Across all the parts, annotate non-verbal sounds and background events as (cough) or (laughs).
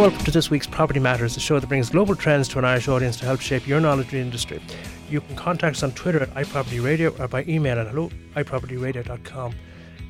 welcome to this week's Property Matters, the show that brings global trends to an Irish audience to help shape your knowledge of the industry. You can contact us on Twitter at iPropertyRadio or by email at hello iPropertyRadio.com.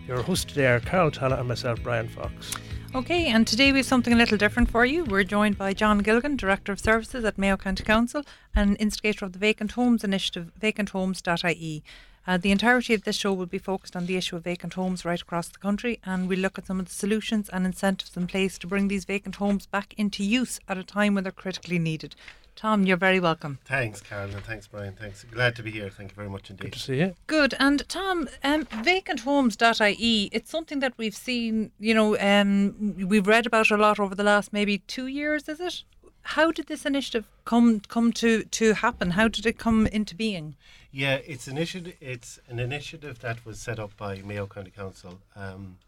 Your hosts today are Carol Talla and myself, Brian Fox. Okay, and today we have something a little different for you. We're joined by John Gilligan, Director of Services at Mayo County Council and instigator of the Vacant Homes Initiative, vacanthomes.ie. Uh, the entirety of this show will be focused on the issue of vacant homes right across the country, and we'll look at some of the solutions and incentives in place to bring these vacant homes back into use at a time when they're critically needed. Tom, you're very welcome. Thanks, Carolyn. thanks, Brian. Thanks. Glad to be here. Thank you very much indeed. Good to see you. Good. And Tom, um, vacanthomes.ie, it's something that we've seen, you know, um, we've read about a lot over the last maybe two years, is it? How did this initiative come come to, to happen? How did it come into being? Yeah, it's initiative. It's an initiative that was set up by Mayo County Council um,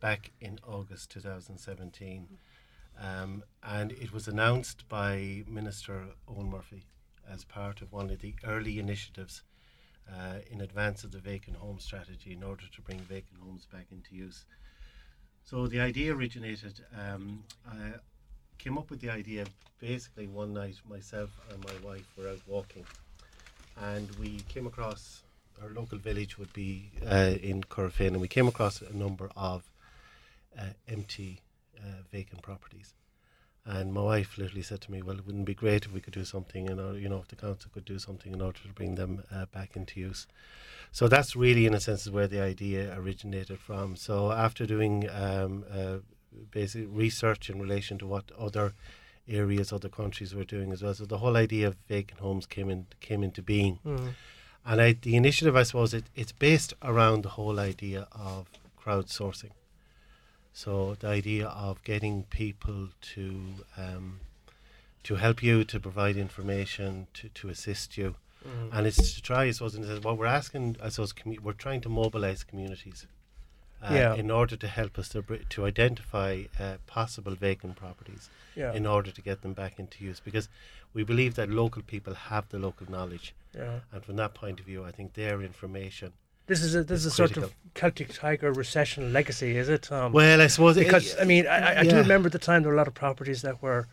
back in August 2017. Um, and it was announced by Minister Eoghan Murphy as part of one of the early initiatives uh, in advance of the vacant home strategy in order to bring vacant homes back into use. So the idea originated. Um, I came up with the idea basically one night. Myself and my wife were out walking, and we came across our local village would be uh, in Corofin, and we came across a number of uh, empty uh, vacant properties. And my wife literally said to me, "Well, it wouldn't be great if we could do something, in order, you know, if the council could do something in order to bring them uh, back into use." So that's really, in a sense, where the idea originated from. So after doing um, uh, basic research in relation to what other areas, other countries were doing as well, so the whole idea of vacant homes came in came into being. Mm. And I, the initiative, I suppose, it, it's based around the whole idea of crowdsourcing. So the idea of getting people to um, to help you, to provide information, to, to assist you, Mm. and it's to try. I suppose, and what we're asking, I suppose, commu- we're trying to mobilise communities. Uh, Yeah. In order to help us to, br- to identify uh, possible vacant properties, Yeah. in order to get them back into use, because we believe that local people have the local knowledge, yeah. and from that point of view, I think their information. This is a this is a It's sort of. Celtic Tiger recession legacy, is it? Um, Well, I suppose it- because I mean, I, I- I do remember at the time there were a lot of properties that were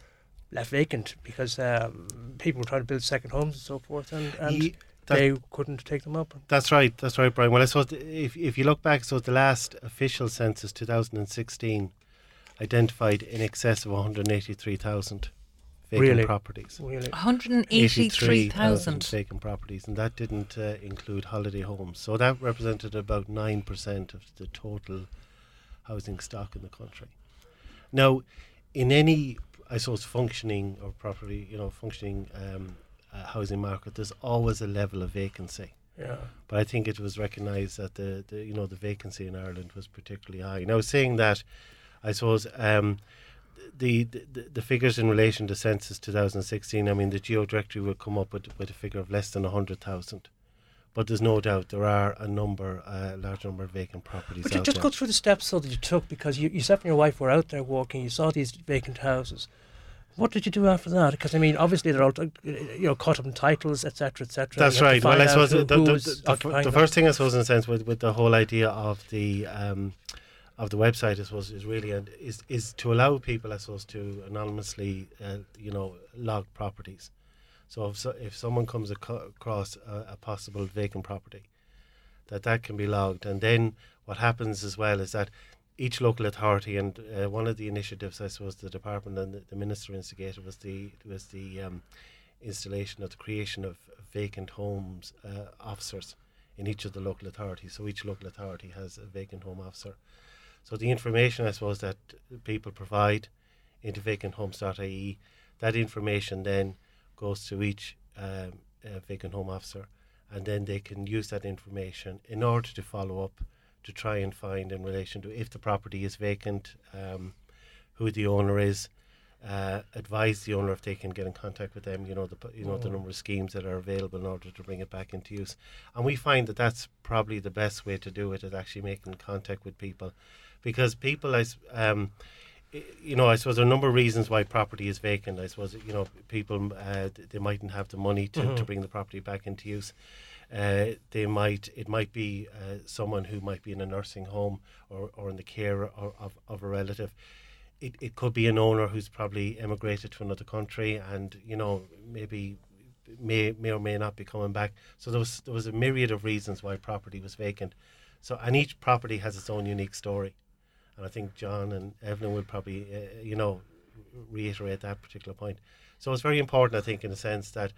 left vacant because um, people were trying to build second homes and so forth, and, and Ye- that- they couldn't take them up. That's right. That's right, Brian. Well, I suppose if if you look back, so the last official census, 2016, identified in excess of 183,000 vacant Really? properties. Really, 183,000. vacant properties, and that didn't uh, include holiday homes. So that represented about nine percent of the total housing stock in the country. Now, in any, I suppose, functioning or properly, you know, functioning um, uh, housing market, there's always a level of vacancy. yeah. But I think it was recognised that the, the you know the vacancy in Ireland was particularly high. Now, saying that, I suppose um, the, the the figures in relation to census 2016. I mean, the GeoDirectory will come up with, with a figure of less than hundred thousand. But there's no doubt there are a number, a large number of vacant properties But just there. go through the steps so that you took because you yourself and your wife were out there walking. You saw these vacant houses. What did you do after that? Because I mean, obviously they're all uh, you know caught up in titles, etc., etc. That's right. Well, I suppose the, the, the, the, occupying the them. first thing I suppose in a sense with, with the whole idea of the um, of the website I suppose is really is is to allow people I suppose to anonymously uh, you know log properties. So if so, if someone comes across a, a possible vacant property, that that can be logged, and then what happens as well is that each local authority and uh, one of the initiatives I suppose the department and the, the minister instigated was the was the um, installation of the creation of vacant homes uh, officers in each of the local authorities. So each local authority has a vacant home officer. So the information I suppose that people provide into vacanthomes.ie, that information then goes to each um, uh, vacant home officer, and then they can use that information in order to follow up to try and find in relation to if the property is vacant, um, who the owner is, uh, advise the owner if they can get in contact with them. You know the you know the Mm. number of schemes that are available in order to bring it back into use, and we find that that's probably the best way to do it is actually making contact with people, because people as um, i- you know I suppose there are a number of reasons why property is vacant. I suppose you know people uh, they mightn't have the money to, to Mhm. bring the property back into use. Uh, they might it might be uh, someone who might be in a nursing home or, or in the care or, of, of a relative it, it could be an owner who's probably emigrated to another country and you know maybe may may or may not be coming back. So there was there was a myriad of reasons why property was vacant. So and each property has its own unique story, and I think John and Evelyn will probably uh, you know reiterate that particular point. So it's very important, I think, in a sense that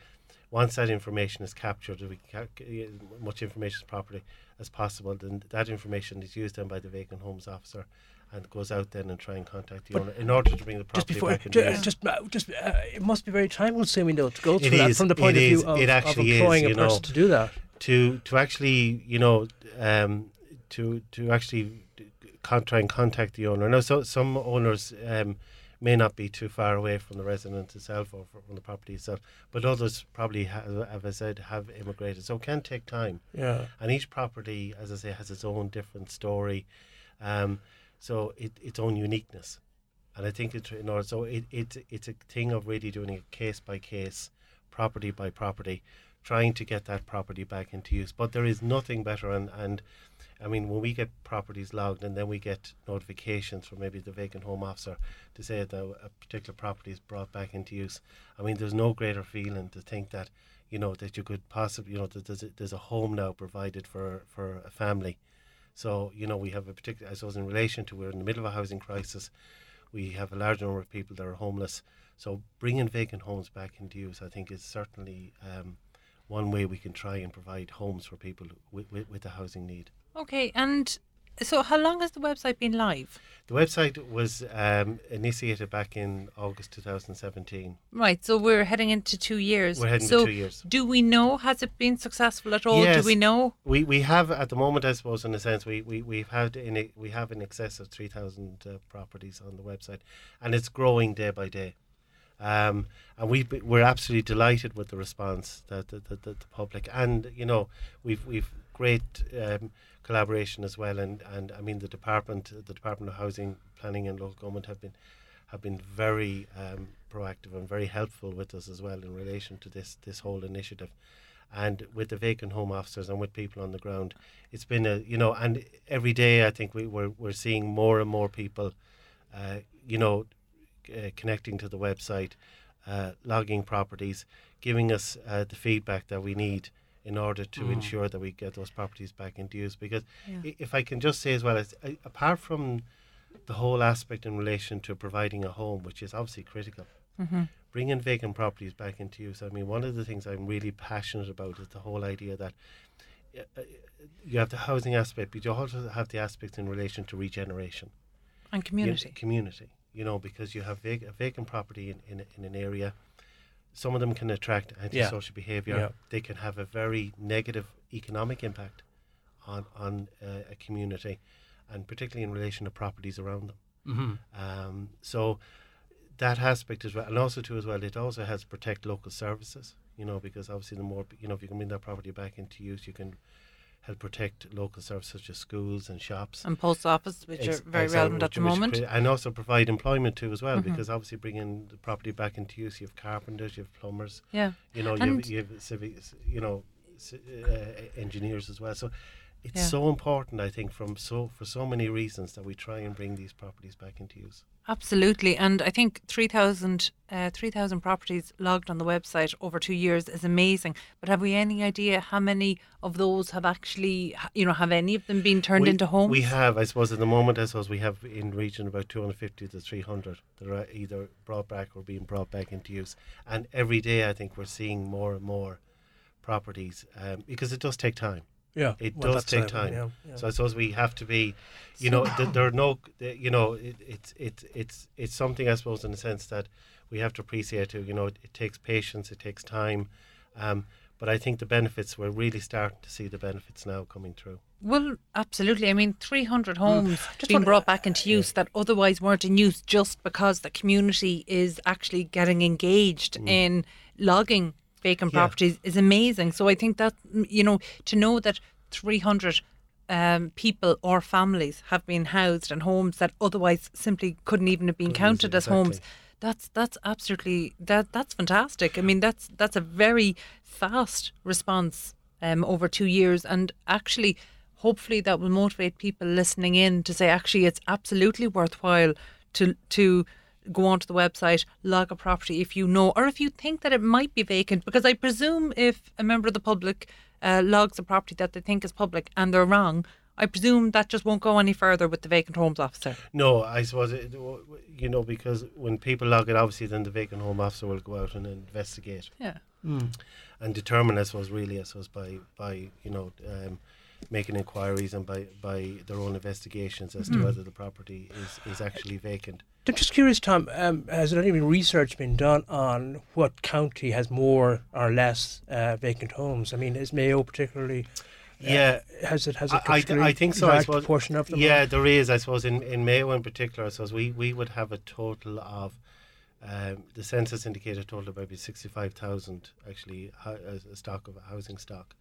once that information is captured, we ca- much information as properly as possible, then that information is used then by the vacant homes officer and goes out then and try and contact the But owner in order to bring the property just before, back into ju- use. just, uh, just, uh, it must be very time consuming though to go through It that is, from the point of view is, of, it of actually is, employing a you person know. to do that. to to actually you know um, to to actually con- try and contact the owner. Now, so some owners um, may not be too far away from the residence itself or from the property itself, but others probably, have, as I said, have immigrated. So it can take time, Yeah. and each property, as I say, has its own different story, um, so it, its own uniqueness. And I think it's in order, so it, it it's a thing of really doing it case by case, property by property, trying to get that property back into use. But there is nothing better, and, and I mean, when we get properties logged and then we get notifications from maybe the vacant home officer to say that a particular property is brought back into use, I mean, there's no greater feeling to think that, you know, that you could possibly, you know, that there's a, there's a home now provided for, for a family. So, you know, we have a particular, I suppose, in relation to we're in the middle of a housing crisis, we have a large number of people that are homeless. So, bringing vacant homes back into use, I think, is certainly um, one way we can try and provide homes for people with, with, with a housing need. Okay, and so how long has the website been live? The website was um, initiated back in August 2017. Right, so we're heading into two years. We're heading so two years. Do we know has it been successful at all? Yes. Do we know? We we have at the moment, I suppose, in a sense, we we we've had in a, we have in excess of three thousand uh, properties on the website, and it's growing day by day. Um, and we we're absolutely delighted with the response that the, the, the, the public, and you know we've we've great um, collaboration as well, and, and I mean the department, the Department of Housing, Planning and Local Government have been have been very um, proactive and very helpful with us as well in relation to this this whole initiative. And with the vacant home officers and with people on the ground it's been a you know and every day i think we, we're, we're seeing more and more people uh, you know uh, connecting to the website uh, logging properties giving us uh, the feedback that we need in order to ensure that we get those properties back into use because Yeah. if i can just say as well as uh, apart from the whole aspect in relation to providing a home which is obviously critical Mm-hmm. bringing vacant properties back into use. I mean, one of the things I'm really passionate about is the whole idea that uh, uh, you have the housing aspect, but you also have the aspects in relation to regeneration. And You- community. community, you know, because you have vac- a vacant property in, in, in an area. Some of them can attract antisocial behaviour. Yeah. They can have a very negative economic impact on, on uh, a community, and particularly in relation to properties around them. Mm-hmm. Um, so that aspect as well, and also too as well, it also helps protect local services. You know, because obviously the more you know, if you can bring that property back into use, you can help protect local services such as schools and shops. and post office, which Ex- are very relevant at the moment. and also provide employment too as well, Mhm. because obviously bringing the property back into use, you have carpenters, you have plumbers, yeah. you know, you have, you have civic, you know, uh, engineers as well. So. It's Yeah. so important, I think, from so for so many reasons that we try and bring these properties back into use. Absolutely, and I think 3,000 uh, 3,000 properties logged on the website over two years is amazing. But have we any idea how many of those have actually, you know, have any of them been turned we, into homes? We have, I suppose, at the moment, I suppose we have in region about 250 to 300 that are either brought back or being brought back into use. And every day, I think we're seeing more and more properties um, because it does take time. Yeah. It well, does take it, time. Yeah. yeah. So I suppose we have to be, you know, th- there are no, th- you know, it, it's it's it's it's something I suppose in the sense that we have to appreciate too. You know, it, it takes patience, it takes time, um, but I think the benefits we're really starting to see the benefits now coming through. Well, absolutely. I mean, 300 homes Just being brought back into use that otherwise weren't in use just because the community is actually getting engaged in logging vacant Yeah. properties is amazing. So I think that, you know, to know that 300 um, people or families have been housed in homes that otherwise simply couldn't even have been Couldn't counted as exactly. homes. That's that's absolutely that that's fantastic. I mean that's that's a very fast response um, over two years, and actually, hopefully, that will motivate people listening in to say actually it's absolutely worthwhile to to go onto the website, log a property if you know, or if you think that it might be vacant. Because I presume if a member of the public uh, logs a property that they think is public and they're wrong, I presume that just won't go any further with the vacant homes officer. No, I suppose it, you know because when people log it, obviously then the vacant home officer will go out and investigate. Yeah. Mm. And determine, I suppose, really, I suppose, by by you know um, making inquiries and by, by their own investigations as to whether the property is, is actually vacant. I'm just curious, Tom. Um, has there any research been done on what county has more or less uh, vacant homes? I mean, is Mayo particularly? uh, Yeah. has it has I- a I I think so, I suppose. proportion of them? Yeah, there is. I suppose in, in Mayo in particular, I suppose we, we would have a total of um, the census indicated total of maybe sixty five thousand actually a stock of housing stock,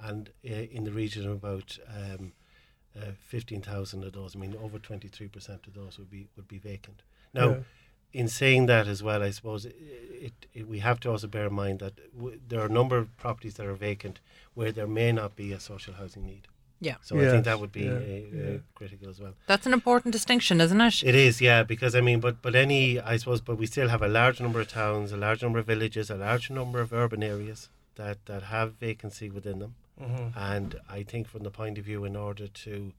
and uh, in the region of about um, uh, fifteen thousand of those. I mean, over twenty three percent of those would be would be vacant. Now, Yeah. in saying that as well, I suppose it, it, it, we have to also bear in mind that w- there are a number of properties that are vacant where there may not be a social housing need. Yeah. So I think that would be yeah, uh, uh, yeah. critical as well. That's an important distinction, isn't it? It is, yeah, because I mean, but but any, I suppose, but we still have a large number of towns, a large number of villages, a large number of urban areas that that have vacancy within them, Mhm. and I think from the point of view, in order to,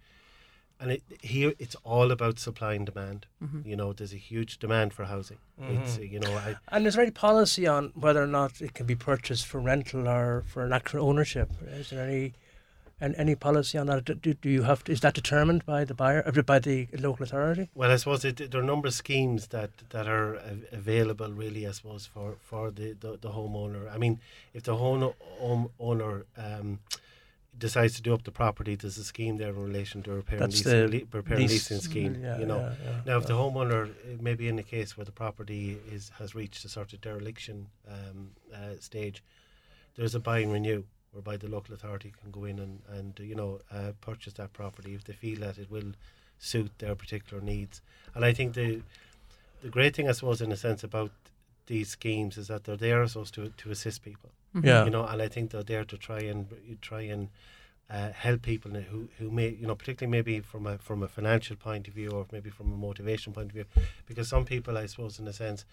and it, here it's all about supply and demand. Mm-hmm. You know, there's a huge demand for housing. It's uh, you know, I, And is there any policy on whether or not it can be purchased for rental or for an actual ownership? Is there any and any policy on that? Do, do you have to, is that determined by the buyer uh, by the local authority? Well, I suppose it, there are a number of schemes that, that are available, really, I suppose, for, for the, the, the homeowner. I mean, if the home, home owner um, decides to do up the property, there's a scheme there in relation to a repair and, That's leasing, the le- repair and leasing scheme. yeah, you know, yeah, yeah, now if the homeowner maybe in a case where the property is has reached a sort of dereliction um, uh, stage, there's a buy and renew whereby the local authority can go in and, and uh, you know uh, purchase that property if they feel that it will suit their particular needs. And I think the the great thing I suppose in a sense about these schemes is that they're there so as to to assist people. Yeah. You know, and I think they're there to try and try and uh, help people who who may you know particularly maybe from a from a financial point of view or maybe from a motivation point of view because some people I suppose in a sense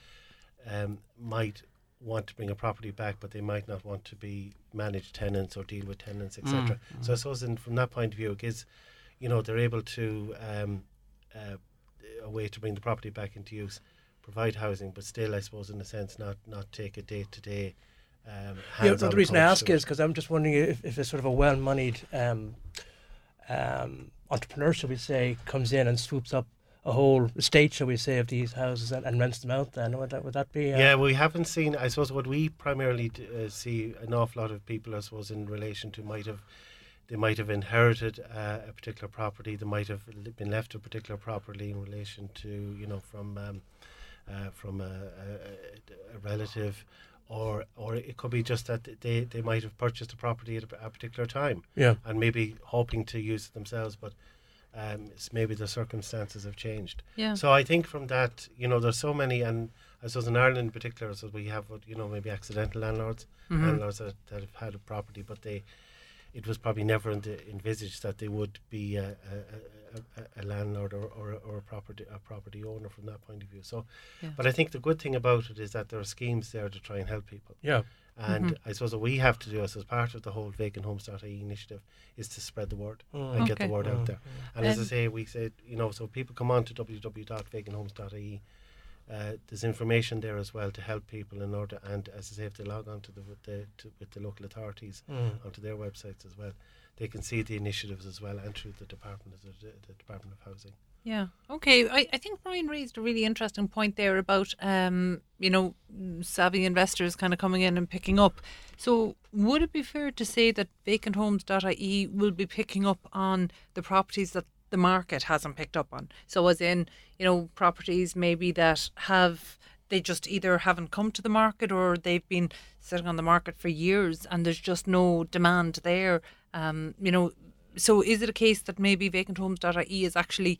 um, might want to bring a property back but they might not want to be managed tenants or deal with tenants etc. So I suppose in, from that point of view it gives you know they're able to um, uh, a way to bring the property back into use provide housing but still I suppose in a sense not not take a day to day um, Yeah, the reason I ask is because I'm just wondering if, if a sort of a well-moneyed um, um, entrepreneur, shall we say, comes in and swoops up a whole estate, shall we say, of these houses and, and rents them out. Then would that would that be? Uh, Yeah, we haven't seen. I suppose what we primarily uh, see an awful lot of people, I suppose, in relation to might have they might have inherited uh, a particular property. They might have been left a particular property in relation to you know from um, uh, from a, a, a relative, or or it could be just that they they might have purchased a property at a, a particular time yeah. and maybe hoping to use it themselves, but. Um, it's maybe the circumstances have changed. Yeah. So I think from that, you know, there's so many, and I suppose in Ireland in particular, so we have what you know maybe accidental landlords, Mm-hmm. landlords that, that have had a property, but they, it was probably never in the, envisaged that they would be a, a, a, a- a landlord or, or, or a property a property owner from that point of view. So, Yeah. but I think the good thing about it is that there are schemes there to try and help people. Yeah. And I suppose what we have to do as, as part of the whole vacanthomes.ie initiative is to spread the word Mm. and get the Okay. word out there. And as I say, we said, you know, so people come on to www.vacanthomes.ie. Uh, there's information there as well to help people in order, and as I say, if they log on to the with the to, with the local authorities Mm. onto their websites as well, they can see the initiatives as well, and through the department, the, the Department of Housing. Yeah. Okay. I, I think Brian raised a really interesting point there about um, you know, savvy investors kind of coming in and picking up. So would it be fair to say that vacanthomes.ie will be picking up on the properties that the market hasn't picked up on? So as in, you know, properties maybe that have they just either haven't come to the market or they've been sitting on the market for years and there's just no demand there. Um, you know, so is it a case that maybe vacanthomes.ie is actually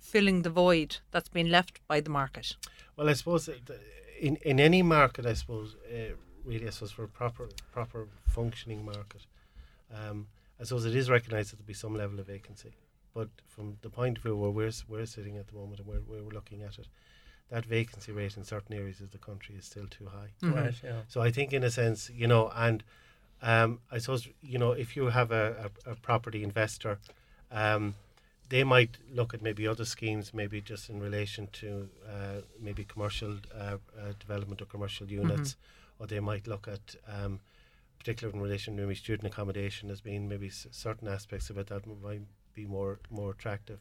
filling the void that's been left by the market? Well, I suppose in in any market, I suppose uh, really, I suppose for a proper proper functioning market, um, I suppose it is recognised that there will be some level of vacancy. but from the point of view where we're we're sitting at the moment and where, where we're looking at it, that vacancy rate in certain areas of the country is still too high. Mhm. Right, yeah. So I think, in a sense, you know, and um, I suppose you know, if you have a, a, a property investor, um, they might look at maybe other schemes, maybe just in relation to uh, maybe commercial uh, uh, development or commercial units, or they might look at. Um, particularly in relation to maybe student accommodation as being maybe s- certain aspects of it that might be more more attractive.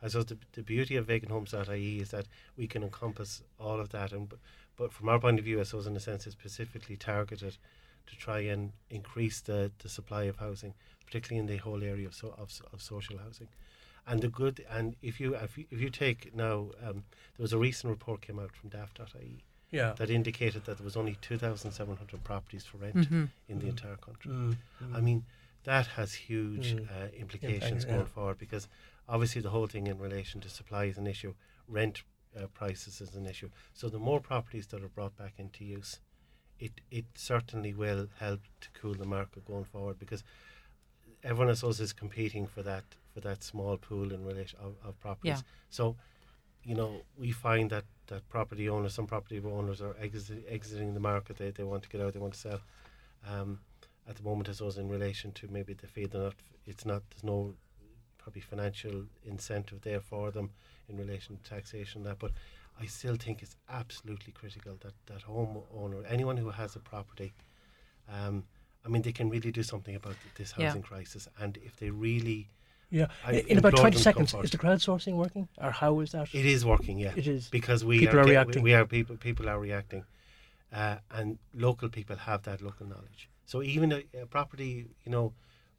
I suppose the, the beauty of vacanthomes.ie is that we can encompass all of that, and but from our point of view, I suppose in a sense, it's specifically targeted to try and increase the, the supply of housing, particularly in the whole area of, so, of, of social housing. And the good, and if you if you, if you take now, um, there was a recent report came out from daft.ie Yeah. that indicated that there was only 2,700 properties for rent Mhm. in the entire country. Mm, I mean, that has huge Mm. uh, implications yeah. going forward because obviously the whole thing in relation to supply is an issue, rent uh, prices is an issue. So the more properties that are brought back into use, it it certainly will help to cool the market going forward because everyone I suppose is competing for that for that small pool in relation of, of properties. Yeah. So, you know, we find that that property owners, some property owners are exit, exiting the market. They, they want to get out. They want to sell. Um, at the moment, I suppose in relation to maybe the fee, they're not. It's not. There's no probably financial incentive there for them in relation to taxation that. But I still think it's absolutely critical that that homeowner, anyone who has a property, um, I mean, they can really do something about th- this Yeah. housing crisis. And if they really, Yeah. I In about 20 them to come seconds, is the crowdsourcing working? Or how is that? it is working, yeah. It is. because we People are, are reacting. We, we are people. People are reacting, uh, and local people have that local knowledge. So even a, a property, you know,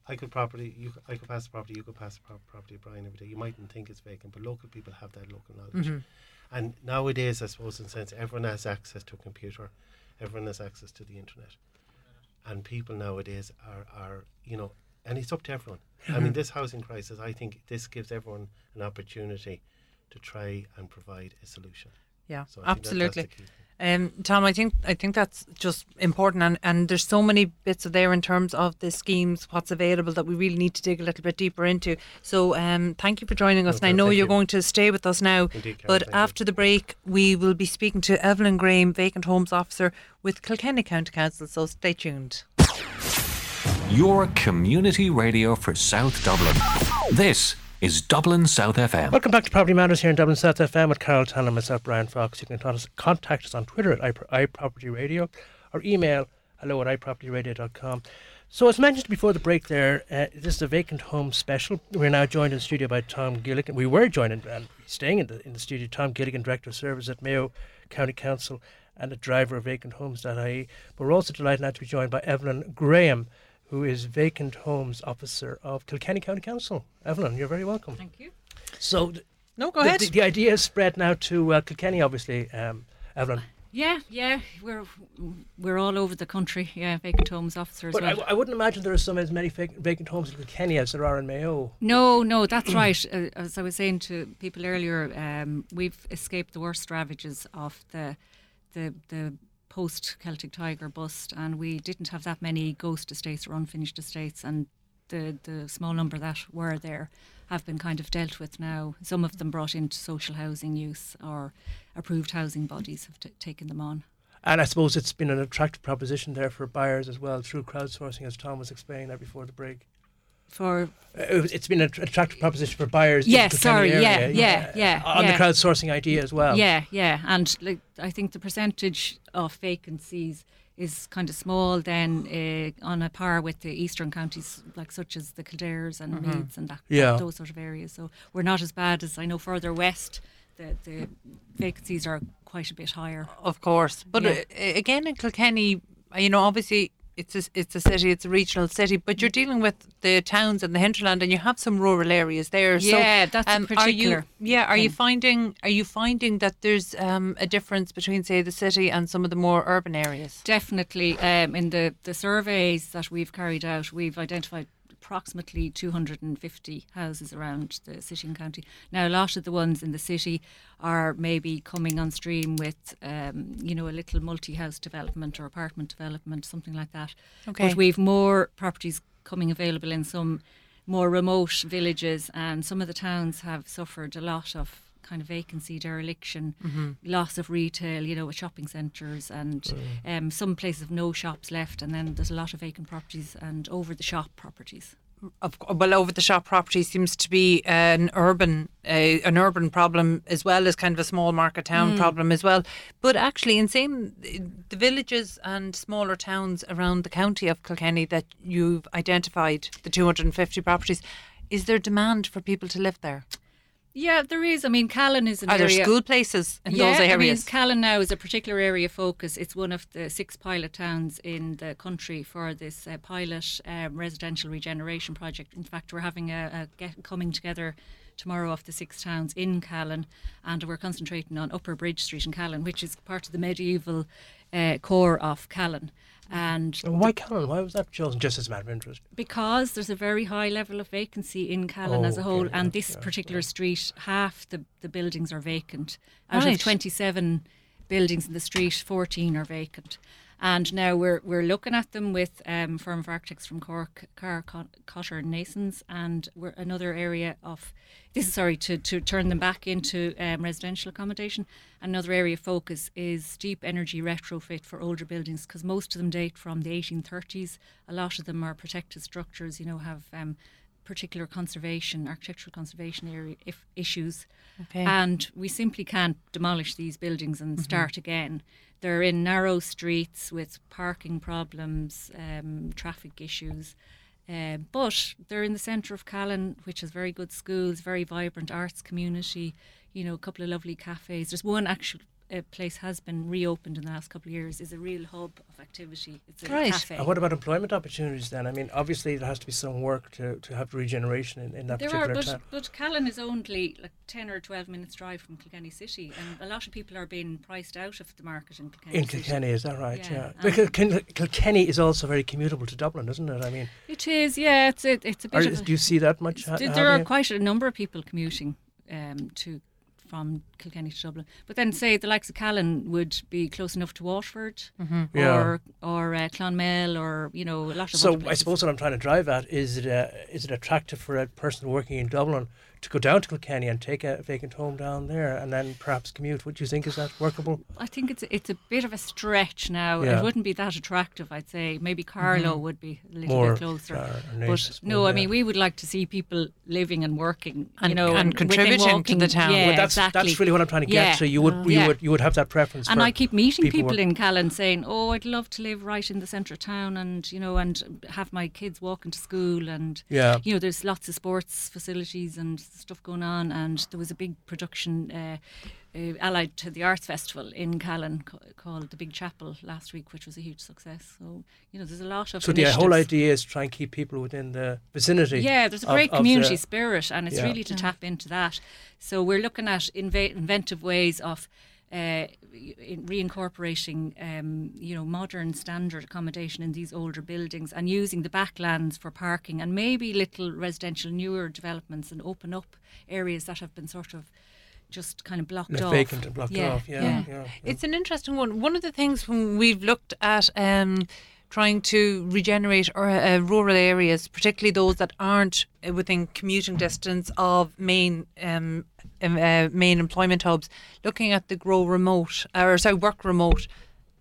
I could property, you, c- I could pass the property, you could pass the pro- property of Brian every day. You mightn't think it's vacant, but local people have that local knowledge. Mhm. And nowadays, I suppose, in a sense, everyone has access to a computer, everyone has access to the internet, and people nowadays are, are you know, and it's up to everyone. I mean, this housing crisis, I think this gives everyone an opportunity to try and provide a solution. Yeah, So absolutely. Key. Um, Tom, I think I think that's just important, and, and there's so many bits of there in terms of the schemes, what's available that we really need to dig a little bit deeper into. So, um, thank you for joining us, Okay, and I know you're you. going to stay with us now. Indeed, Karen, but thank you. after the break, we will be speaking to Evelyn Graham, Vacant Homes Officer with Kilkenny County Council. So, stay tuned. Your community radio for South Dublin. This is Dublin South FM. Welcome back to Property Matters here in Dublin South FM with Carol Tanner and myself, Brian Fox. You can contact us, on Twitter at iPro- iPropertyRadio or email hello at iPropertyRadio.com. So, as mentioned before the break there, uh, this is a vacant home special. We're now joined in the studio by Tom Gilligan. We were joined in, and staying in the, in the studio, Tom Gilligan, Director of Service at Mayo County Council and a driver of vacanthomes.ie. But we're also delighted now to be joined by Evelyn Graham, who is Vacant Homes Officer of Kilkenny County Council. Evelyn, you're very welcome. Thank you. So, th- No, go the, ahead. The, the idea is spread now to uh, Kilkenny, obviously, um, Evelyn. Yeah, yeah, we're we're all over the country. Yeah, vacant homes officer as But I, well. I wouldn't imagine there are some as many vac- vacant homes in Kilkenny as there are in Mayo. no, no, that's right. Uh, as I was saying to people earlier, um, we've escaped the worst ravages of the the the post Celtic Tiger bust, and we didn't have that many ghost estates or unfinished estates, and the the small number that were there have been kind of dealt with now. Some of them brought into social housing use, or approved housing bodies have t- taken them on. And I suppose it's been an attractive proposition there for buyers as well through crowdsourcing, as Tom was explaining there before the break. For Uh, it was- it's been an attractive proposition for buyers. Yeah, the Kilkenny sorry, yeah, area, yeah, yeah, On yeah. the crowdsourcing idea as well. Yeah, yeah, and like I think the percentage of vacancies is kind of small then uh, on a par with the eastern counties like such as the Kildares and Meaths and that, Yeah. those sort of areas. So we're not as bad as I know further west. The, the vacancies are quite a bit higher. Of course, but Yeah. uh, again in Kilkenny, uh, you know, obviously it's a, it's a city, it's a regional city, but you're dealing with the towns and the hinterland, and you have some rural areas there. so, Yeah, that's a um, Are particular you, yeah, are you finding are you finding that there's um, a difference between say the city and some of the more urban areas? Definitely, um, in the, the surveys that we've carried out, we've identified approximately 250 houses around the city and county. Now, a lot of the ones in the city are maybe coming on stream with, um, you know, a little multi-house development or apartment development, something like that. Okay. But we've more properties coming available in some more remote villages, and some of the towns have suffered a lot of kind of vacancy, dereliction, Mm-hmm. loss of retail, you know, with shopping centres, and Mm. um, some places have no shops left, and then there's a lot of vacant properties and over the shop properties. of well over the shop property seems to be an urban uh, an urban problem as well as kind of a small market town problem as well but actually in same the villages and smaller towns around the county of Kilkenny that you've identified the 250 properties is there demand for people to live there Yeah, there is. I mean, Callan is an are there area. school places in yeah, those I mean, areas Callan now is a particular area of focus. It's one of the six pilot towns in the country for this uh, pilot um, residential regeneration project. In fact, we're having a, a get, coming together tomorrow off the six towns in Callan, and we're concentrating on Upper Bridge Street in Callan, which is part of the medieval uh, core of Callan. And And why Callan? Why was that chosen? Just as a matter of interest. because there's a very high level of vacancy in Callan Oh, as a whole, okay, and this yeah, particular street, half the, the buildings are vacant. Out Right. of 27 buildings in the street, 14 are vacant. And now we're we're looking at them with um, firm of architects from Cork, Car, Co- Cotter and Naessens, and we're another area of (laughs) this is sorry to, to turn them back into um, residential accommodation. Another area of focus is deep energy retrofit for older buildings because most of them date from the 1830s. A lot of them are protected structures, you know, have um, particular conservation, architectural conservation area if issues. Okay. And we simply can't demolish these buildings and start again. They're in narrow streets with parking problems, um, traffic issues. Uh, but they're in the centre of Callan, which has very good schools, very vibrant arts community, you know, a couple of lovely cafes. There's one actual uh, place has been reopened in the last couple of years. is a real hub of activity. It's a Right. cafe. And what about employment opportunities then? I mean, obviously there has to be some work to, to have regeneration in, in that There are, particular but, town. but Callan is only like 10 or 12 minutes drive from Kilkenny City, and a lot of people are being priced out of the market in Kilkenny In City. Kilkenny, is that right? Yeah, Yeah. Because Kilkenny is also very commutable to Dublin, isn't it? I mean, It is, yeah, it's a, it's a are, bit of a, do you see that much? ha- there are quite a number of people commuting um, to from Kilkenny to Dublin. But then, say the likes of Callan would be close enough to Waterford Yeah. or or uh, Clonmel or you know a lot of. So other I suppose what I'm trying to drive at is it uh, is it attractive for a person working in Dublin to go down to Kilkenny and take a vacant home down there and then perhaps commute? What do you think is that workable? I think it's it's a bit of a stretch now. Yeah. It wouldn't be that attractive, I'd say. Maybe Carlow would be a little More, bit closer. uh, but Naas, no, well, I mean we would like to see people living and working, you And- know, and within contributing to the town. Yeah, well, that's exactly. that's really what I'm trying to get Yeah. to. You would you Yeah. would you would have that preference. And for I keep meeting people, work- in Callan saying, "Oh, I'd love to live right in the centre of town, and you know, and have my kids walking to school, and Yeah. you know, there's lots of sports facilities and stuff going on, and there was a big production." Uh, uh, allied to the arts festival in Callan ca- called the Big Chapel last week, which was a huge success. So you know, there's a lot of So the whole idea is try and keep people within the vicinity. Yeah, there's a great of community the- spirit, and it's Yeah. really to tap into that. So we're looking at inve- inventive ways of uh, in- reincorporating, um, you know, modern standard accommodation in these older buildings, and using the backlands for parking, and maybe little residential newer developments, and open up areas that have been sort of just kind of blocked left off. vacant and blocked Yeah, off. Yeah, yeah. yeah. yeah. It's an interesting one. One of the things when we've looked at um, trying to regenerate or, uh, rural areas, particularly those that aren't uh, within commuting distance of main um, um, uh, main employment hubs, looking at the grow remote or sorry work remote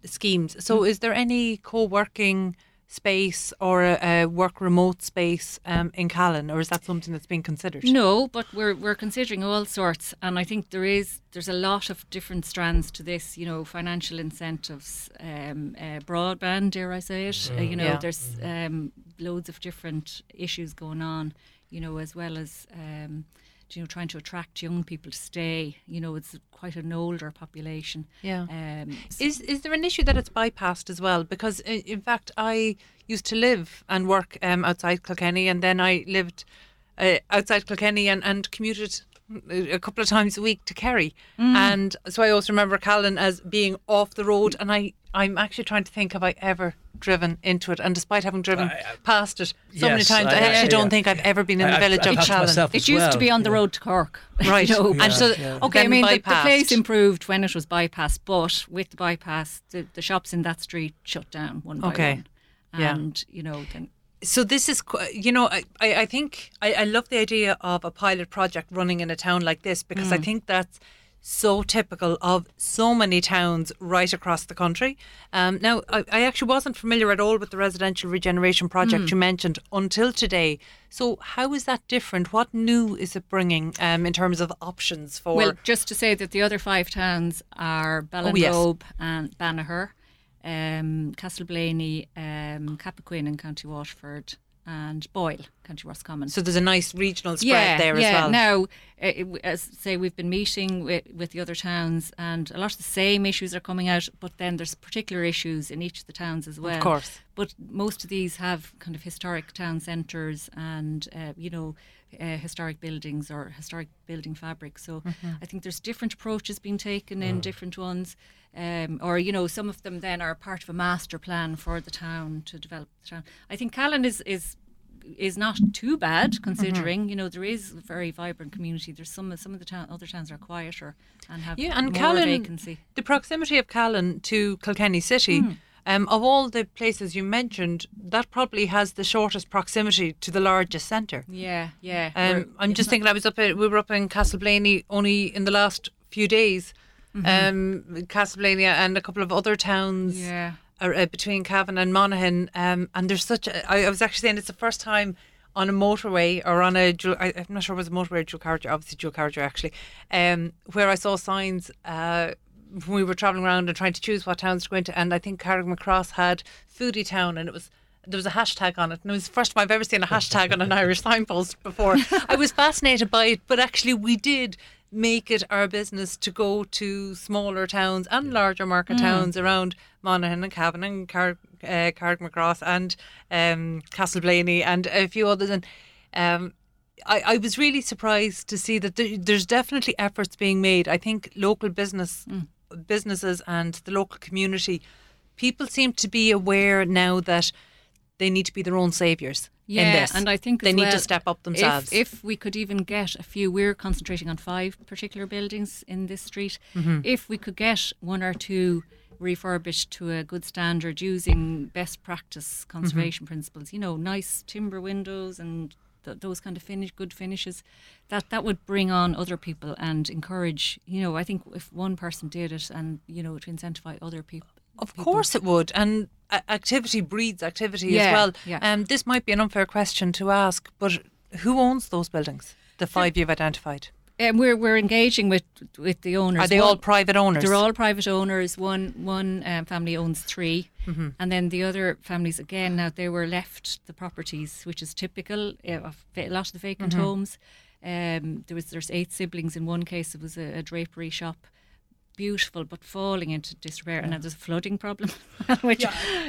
schemes. So, is there any co-working space or a, a work remote space um, in Callan, or is that something that's being considered? No, but we're we're considering all sorts, and I think there is there's a lot of different strands to this. You know, financial incentives, um, uh, broadband, dare I say it? Uh, you know, Yeah. there's um, loads of different issues going on. You know, as well as. You know, trying to attract young people to stay. You know, it's quite an older population. Yeah. Um, s- Is is there an issue that it's bypassed as well? Because in fact, I used to live and work um, outside Kilkenny, and then I lived uh, outside Kilkenny and, and commuted a couple of times a week to Kerry, and so I always remember Callan as being off the road. And I I'm actually trying to think have I ever driven into it, and despite having driven past it so many times, I, I- actually yeah, don't yeah. think I've ever been in I- the village I of passed Callan. It as used to be on the yeah. road to Cork. (laughs) Right. you know, And and so- so, yeah. okay, I mean, the, the place improved when it was bypassed, but with the bypass, the, the shops in that street shut down one by Okay. one. Yeah. And, you know, then so this is, you know, I, I I think I, I love the idea of a pilot project running in a town like this because I mm. think that's so typical of so many towns right across the country. Um, now, I, I actually wasn't familiar at all with the residential regeneration project you mentioned until today. So, how is that different? What new is it bringing um, in terms of options for? Well, just to say that the other five towns are Oh, yes. And Banagher, um, Castleblayney, um, Cappoquin in County Waterford, and Boyle, County Roscommon. so there's a nice regional spread there yeah. as well. Now, uh, it- as say, we've been meeting with, with the other towns, and a lot of the same issues are coming out. But then there's particular issues in each of the towns as well. Of course. But most of these have kind of historic town centres and uh, you know uh, historic buildings or historic building fabric. So Mm-hmm. I think there's different approaches being taken in different ones. Um, or you know, some of them then are part of a master plan for the town to develop the town. I think Callan is is is not too bad considering Mm-hmm. you know there is a very vibrant community. There's some some of the town, other towns are quieter and have Yeah, and more Callan, vacancy. the proximity of Callan to Kilkenny City, Hmm. um, of all the places you mentioned, that probably has the shortest proximity to the largest centre. Yeah, yeah. Um, I'm just thinking, I was up at, we were up in Castleblayney only in the last few days. Um, Castleblayney and a couple of other towns Mm-hmm. Yeah. uh, between Cavan and Monaghan. Um, and there's such a, I, I was actually saying it's the first time on a motorway or on a dual, I, I'm not sure it was a motorway or dual carriageway, obviously dual carriageway actually, um, where I saw signs uh, when we were travelling around and trying to choose what towns to go into. And I think Carrickmacross had Foodie Town and it was there was a hashtag on it, and it was the first time I've ever seen a hashtag on an (laughs) Irish signpost before. I was fascinated by it, but actually, we did make it our business to go to smaller towns and larger market towns around Monaghan and Cavan and Car- uh, Carrickmacross and um, Castleblayney and a few others. And um, I, I was really surprised to see that there, there's definitely efforts being made. I think local business businesses and the local community, people seem to be aware now that they need to be their own saviours Yeah, and I think they need well, to step up if- themselves. If, we could even get a few, we're concentrating on five particular buildings in this street. Mm-hmm. If we could get one or two refurbished to a good standard using best practice conservation Mm-hmm. principles, you know, nice timber windows and th- those kind of finish, good finishes, that that would bring on other people and encourage. You know, I think if one person did it, and you know, to incentivize other people. Of people. course it would, and activity breeds activity as well. yeah. Um, this might be an unfair question to ask, but who owns those buildings? The five you've identified. Um, we're we're engaging with with the owners. Are they One- all private owners? They're all private owners. One one um, family owns 3 Mm-hmm. and then the other families again. Now they were left the properties, which is typical of a lot of the vacant Mm-hmm. homes. Um, there was there's eight siblings. In one case, it was a, a drapery shop. Beautiful, but falling into disrepair, and now there's a flooding problem, (laughs) which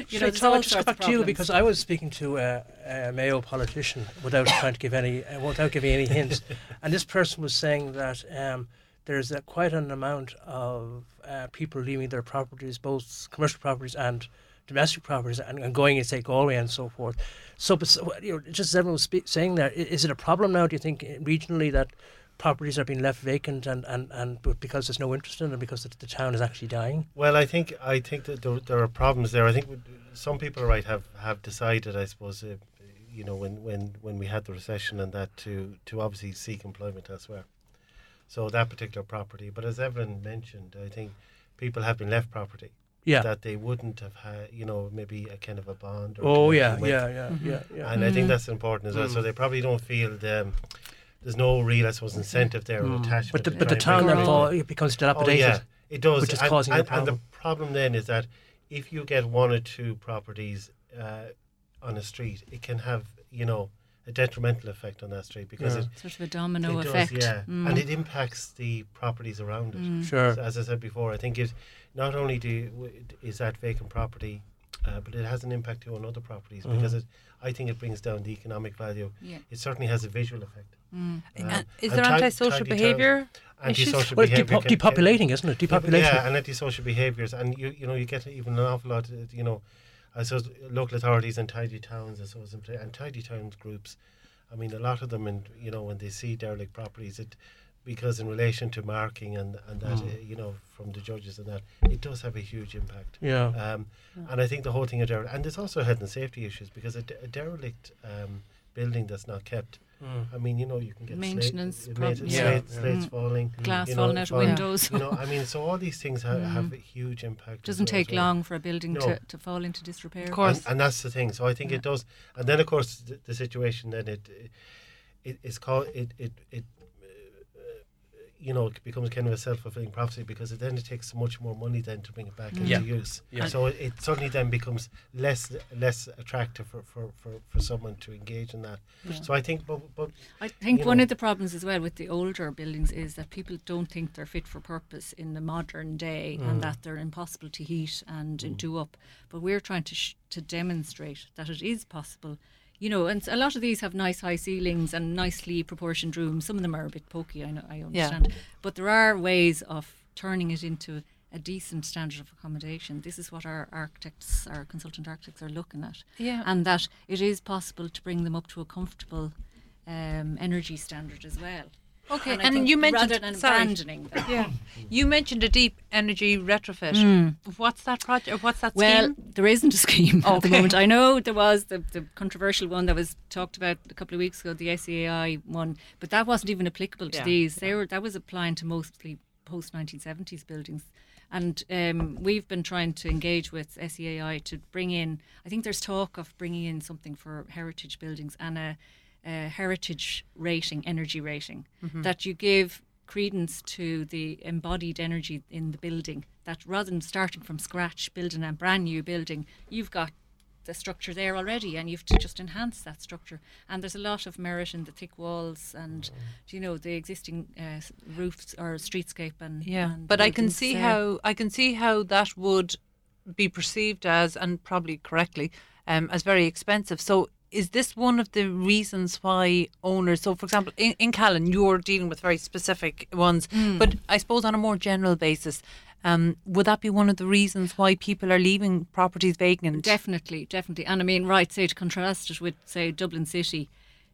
you know there's all I'll just go sorts back of to you because I was speaking to a, a Mayo politician without trying to give any, uh, without giving any hints, (laughs) and this person was saying that um, there's a, quite an amount of uh, people leaving their properties, both commercial properties and domestic properties, and, and going and say Galway and so forth. So, but, you know, just as everyone was spe- saying there, i- is it a problem now? Do you think regionally that? Properties are being left vacant, and, and, and but because there's no interest in them, because the, the town is actually dying. Well, I think I think that there, there are problems there. I think some people, right, have, have decided, I suppose, uh, you know, when, when, when we had the recession and that, to to obviously seek employment elsewhere. So that particular property, but as Evelyn mentioned, I think people have been left property Yeah. that they wouldn't have had, you know, maybe a kind of a bond. Or oh yeah, yeah, yeah, yeah, yeah. And I think mm-hmm. that's important as well. So mm. they probably don't feel the, there's no real, I suppose, incentive there or attachment. But the, but the town and then bring it becomes Oh, yeah, it does. which is and, causing a and, and the problem. problem then is that if you get one or two properties uh, on a street, it can have, you know, a detrimental effect on that street because Yeah. it, sort of a domino it effect. does, yeah, Mm. and it impacts the properties around it. Sure. So as I said before, I think it not only do is that vacant property, uh, but it has an impact too on other properties Mm-hmm. because it, I think it brings down the economic value. Yeah. It certainly has a visual effect. Um, Uh, is there ti- antisocial behaviour? Antisocial Well, behaviour. depo- can- can- depopulating, isn't it? Depopulation. yeah, and antisocial behaviours, and you you know you get even an awful lot. uh, You know, I suppose local authorities and tidy towns, I suppose, and tidy towns groups. I mean, a lot of them, and you know, when they see derelict properties, it because in relation to marking and and that Mm. uh, you know from the judges and that it does have a huge impact. Yeah. Um, and I think the whole thing of derelict, and there's also health and safety issues because a, de- a derelict um, building that's not kept. Mm. I mean, you know, you can get Maintenance slate, prob- slate, yeah. slates, Yeah. slates Mm. falling. Glass you know, falling out of falling- windows. You know, I mean, so all these things have, Mm. have a huge impact. as Doesn't well take well. long for a building No. to, to fall into disrepair. Of course. And, and that's the thing. So I think Yeah. it does. And then, of course, the, the situation then it, it it's called it it it. You know, it becomes kind of a self-fulfilling prophecy because it then it takes much more money then to bring it back into Yeah. use. Yeah. So it, it suddenly then becomes less less attractive for, for, for, for someone to engage in that. Yeah. So I think, but, but I think one know. of the problems as well with the older buildings is that people don't think they're fit for purpose in the modern day Mm. and that they're impossible to heat and Mm. do up. But we're trying to sh- to demonstrate that it is possible. You know, and a lot of these have nice high ceilings and nicely proportioned rooms. Some of them are a bit pokey, I know, I understand. But there are ways of turning it into a decent standard of accommodation. This is what our architects, our consultant architects, are looking at Yeah. and that it is possible to bring them up to a comfortable um, energy standard as well. Okay, I and think you mentioned rather than sorry. abandoning them. Yeah, you mentioned a deep energy retrofit. What's that project? What's that Well, scheme? Well, there isn't a scheme at the moment. I know there was the, the controversial one that was talked about a couple of weeks ago, the SEAI one, but that wasn't even applicable to Yeah, these. They were that was applying to mostly post 1970s buildings. And um, we've been trying to engage with SEAI to bring in. I think there's talk of bringing in something for heritage buildings and a, a heritage rating, energy rating, that you give credence to the embodied energy in the building. That rather than starting from scratch, building a brand new building, you've got the structure there already, and you've to just enhance that structure. And there's a lot of merit in the thick walls and, you know, the existing uh, roofs or streetscape and Yeah, and but I can see there. how I can see how that would be perceived as, and probably correctly, um, as very expensive. So, is this one of the reasons why owners? So, for example, in, in Callan, you're dealing with very specific ones, Hmm. but I suppose on a more general basis, um, would that be one of the reasons why people are leaving properties vacant? Definitely, definitely. And I mean, right, say to contrast it with, say, Dublin City,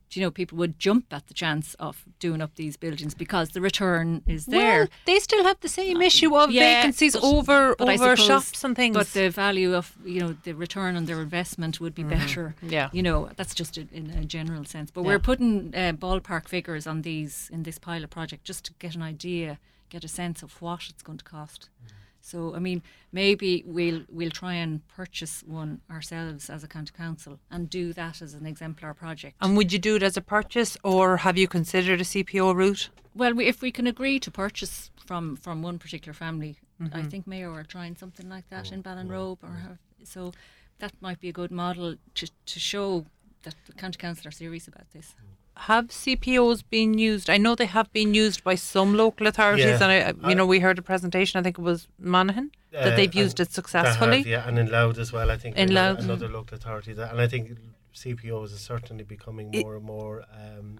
do you know, people would jump at the chance of doing up these buildings because the return is there. Well, they still have the same uh, issue of Yeah, vacancies but- over but I over suppose- shops and things. But the value of you know the return on their investment would be mm, better. Yeah. you know that's just in, in a general sense. But Yeah. we're putting uh, ballpark figures on these in this pilot project just to get an idea, get a sense of what it's going to cost. Mm. So I mean, maybe we'll we'll try and purchase one ourselves as a county council and do that as an exemplar project. and would you do it as a purchase, or have you considered a CPO route? Well, we, if we can agree to purchase from from one particular family, Mm-hmm. I think Mayo are trying something like that in Ballinrobe, or have, so that might be a good model to to show that the county council are serious about this. Have CPOs been used? I know they have been used by some local authorities, Yeah. and I, you know we heard a presentation. I think it was Monaghan that Uh, they've used it successfully. have, yeah, and in Louth as well. I think In another, Louth. another local authority, that, and I think CPOs is certainly becoming more and more um,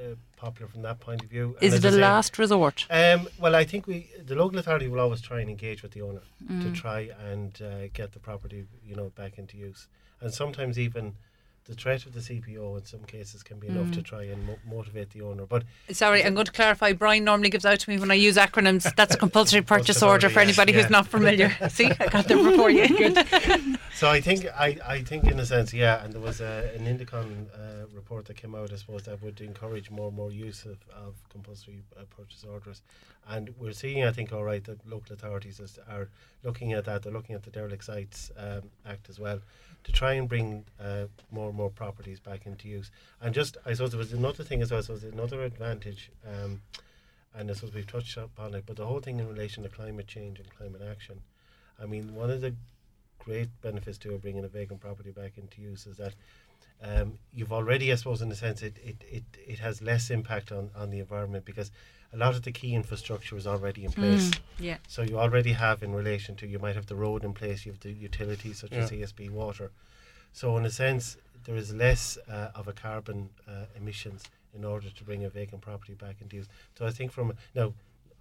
uh, popular from that point of view. And Is it a last resort? Um, well, I think we, the local authority, will always try and engage with the owner Mm. to try and uh, get the property, you know, back into use. And sometimes even the threat of the CPO in some cases can be enough Mm. to try and mo- motivate the owner. But Sorry, I'm going to clarify. Brian normally gives out to me when I use acronyms. That's a compulsory (laughs) purchase Compulsory, order for yes, anybody yeah. who's not familiar. (laughs) See, I got there before you. Good. (laughs) so I think I, I think in a sense, yeah, and there was a, an Indecon uh, report that came out, I suppose, that would encourage more and more use of, of compulsory uh, purchase orders. And we're seeing, I think, all right, that local authorities is, are looking at that. They're looking at the Derelict Sites um, Act as well to try and bring uh, more and more properties back into use. And just, I suppose there was another thing as well, so there's another advantage. Um, and I suppose we've touched upon it, but the whole thing in relation to climate change and climate action. I mean, one of the great benefits to bringing a vacant property back into use is that um, you've already, I suppose, in a sense, it, it, it, it has less impact on, on the environment because a lot of the key infrastructure is already in place. Yeah, So you already have in relation to, you might have the road in place, you have the utilities such as Yeah. ESB water. So in a sense, there is less uh, of a carbon uh, emissions in order to bring a vacant property back into use. So I think from, now,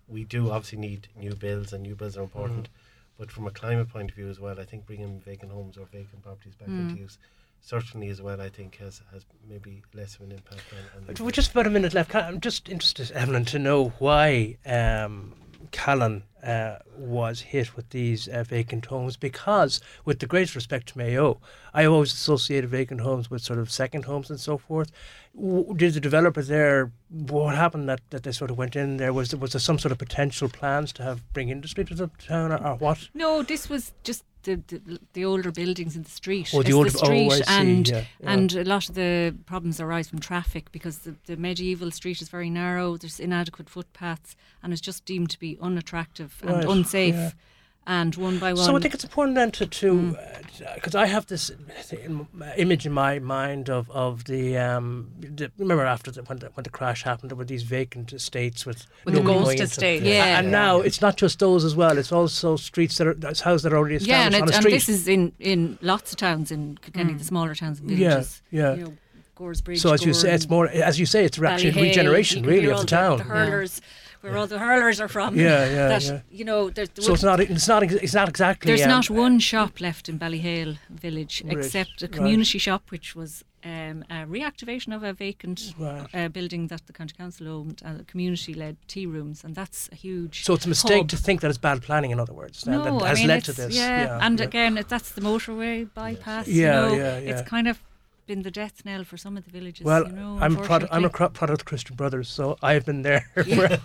we do obviously need new bills, and new bills are important. But from a climate point of view as well, I think bringing vacant homes or vacant properties back into use certainly as well, I think, has, has maybe less of an impact on, on We're just about a minute left. I'm just interested, Evelyn, to know why um, Callan uh, was hit with these uh, vacant homes because, with the greatest respect to Mayo, I always associated vacant homes with sort of second homes and so forth. W- did the developers there? What happened that, that they sort of went in there? Was there, was there some sort of potential plans to have bring industry to the town, or, or what? No, this was just the, the, the older buildings in the street. Oh, the older- the oh, street I see, and yeah, yeah. and a lot of the problems arise from traffic because the, the medieval street is very narrow. There's inadequate footpaths and it's just deemed to be unattractive and Right, unsafe. yeah. And one by one, So I think it's important then to to mm. uh, because I have this image in my mind of of the um the, remember after the, when the when the crash happened there were these vacant estates with With the ghost estate. Yeah. and now it's not just those as well it's also streets that are that's houses that are already yeah, established and, on a and this is in in lots of towns in Kilkenny, mm. the smaller towns and Yeah, villages. yeah. You know, Bridge. so as you say, it's more as you say, it's actually regeneration really of the town. The hurlers, where all the hurlers are from. Yeah, yeah, that, yeah. You know, there's, so it's not it's not it's not exactly. There's um, not one shop left in Ballyhale village Right, except a right. community shop, which was um, a reactivation of a vacant Right. uh, building that the county council owned, uh, community-led tea rooms, and that's a huge. So it's a mistake hub. to think that it's bad planning. In other words, No, that I has mean, led to it's- this. Yeah, and yeah. again, it, that's the motorway bypass. Yeah, you know, yeah, yeah. It's kind of been the death knell for some of the villages. Well, you know, I'm a prod- I'm a cro- product of the Christian Brothers, so I've been there. (laughs) Yeah.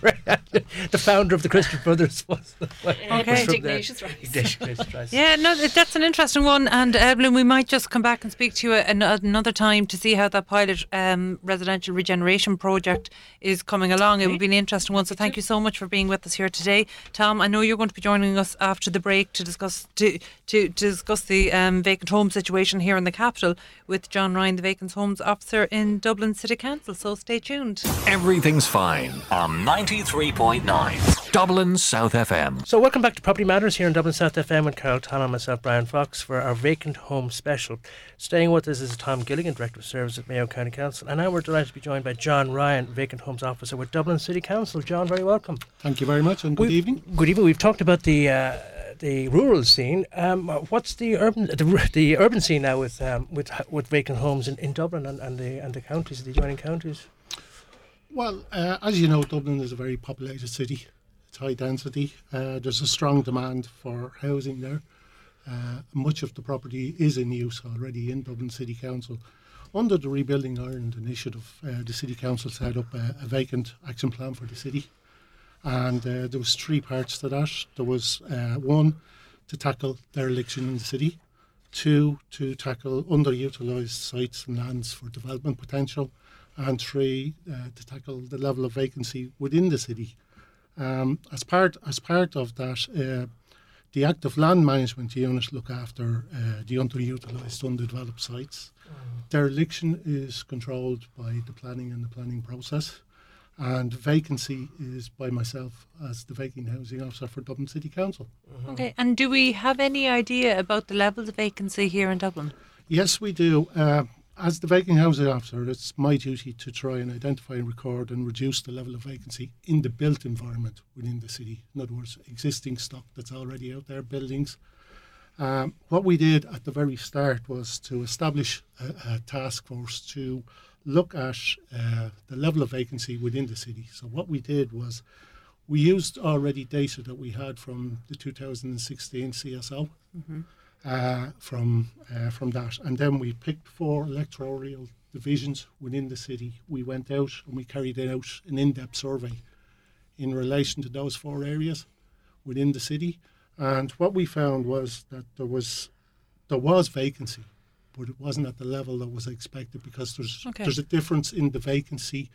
(laughs) the founder of the Christian Brothers was, was Okay. from there. Ignatius Rice. Ignatius Rice. Yeah, no, that's an interesting one. And Evelyn, we might just come back and speak to you an- another time to see how that pilot um, residential regeneration project is coming along. It would be an interesting one. So thank you so much for being with us here today, Tom. I know you're going to be joining us after the break to discuss to to, to discuss the um, vacant home situation here in the capital with John Ryan, the vacant homes officer in Dublin City Council. So stay tuned. Everything's fine on 93.9 Dublin South FM. So welcome back to Property Matters here in Dublin South FM with Carol Tanner and myself, Brian Fox, for our vacant home special. Staying with us is Tom Gilligan, Director of Service at Mayo County Council, and now we're delighted to be joined by John Ryan, Vacant Homes Officer with Dublin City Council. John, very welcome. Thank you very much and good We- evening. Good evening. We've talked about the uh, the rural scene. Um, what's the urban the, the urban scene now with um, with with vacant homes in, in Dublin and, and the and the counties, the adjoining counties? Well, uh, as you know, Dublin is a very populated city. It's high density. Uh, there's a strong demand for housing there. Uh, much of the property is in use already in Dublin City Council. Under the Rebuilding Ireland initiative, uh, the City Council set up a, a vacant action plan for the city. And uh, there was three parts to that. There was uh, one, to tackle dereliction in the city. Two, to tackle underutilised sites and lands for development potential. And three, uh, to tackle the level of vacancy within the city. Um, as part as part of that, uh, the active land management unit look after uh, the underutilised, undeveloped sites. Dereliction is controlled by the planning and the planning process, and vacancy is by myself as the vacant housing officer for Dublin City Council. Okay. And do we have any idea about the levels of vacancy here in Dublin? Yes, we do. Uh, as the vacant housing officer, it's my duty to try and identify and record and reduce the level of vacancy in the built environment within the city. In other words, existing stock that's already out there, buildings. Um, what we did at the very start was to establish a, a task force to look at uh, the level of vacancy within the city. So what we did was we used already data that we had from the 2016 CSO uh, from uh, from that, and then we picked four electoral divisions within the city. We went out and we carried out an in-depth survey in relation to those four areas within the city, and what we found was that there was there was vacancy, but it wasn't at the level that was expected because there's Okay. there's a difference in the vacancy.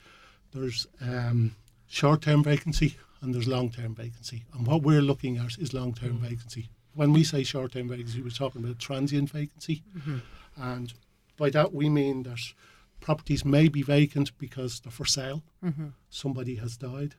There's um, short-term vacancy and there's long-term vacancy, and what we're looking at is long-term mm-hmm. vacancy. When we say short-term vacancy, we're talking about transient vacancy, mm-hmm. and by that we mean that properties may be vacant because they're for sale. Mm-hmm. Somebody has died.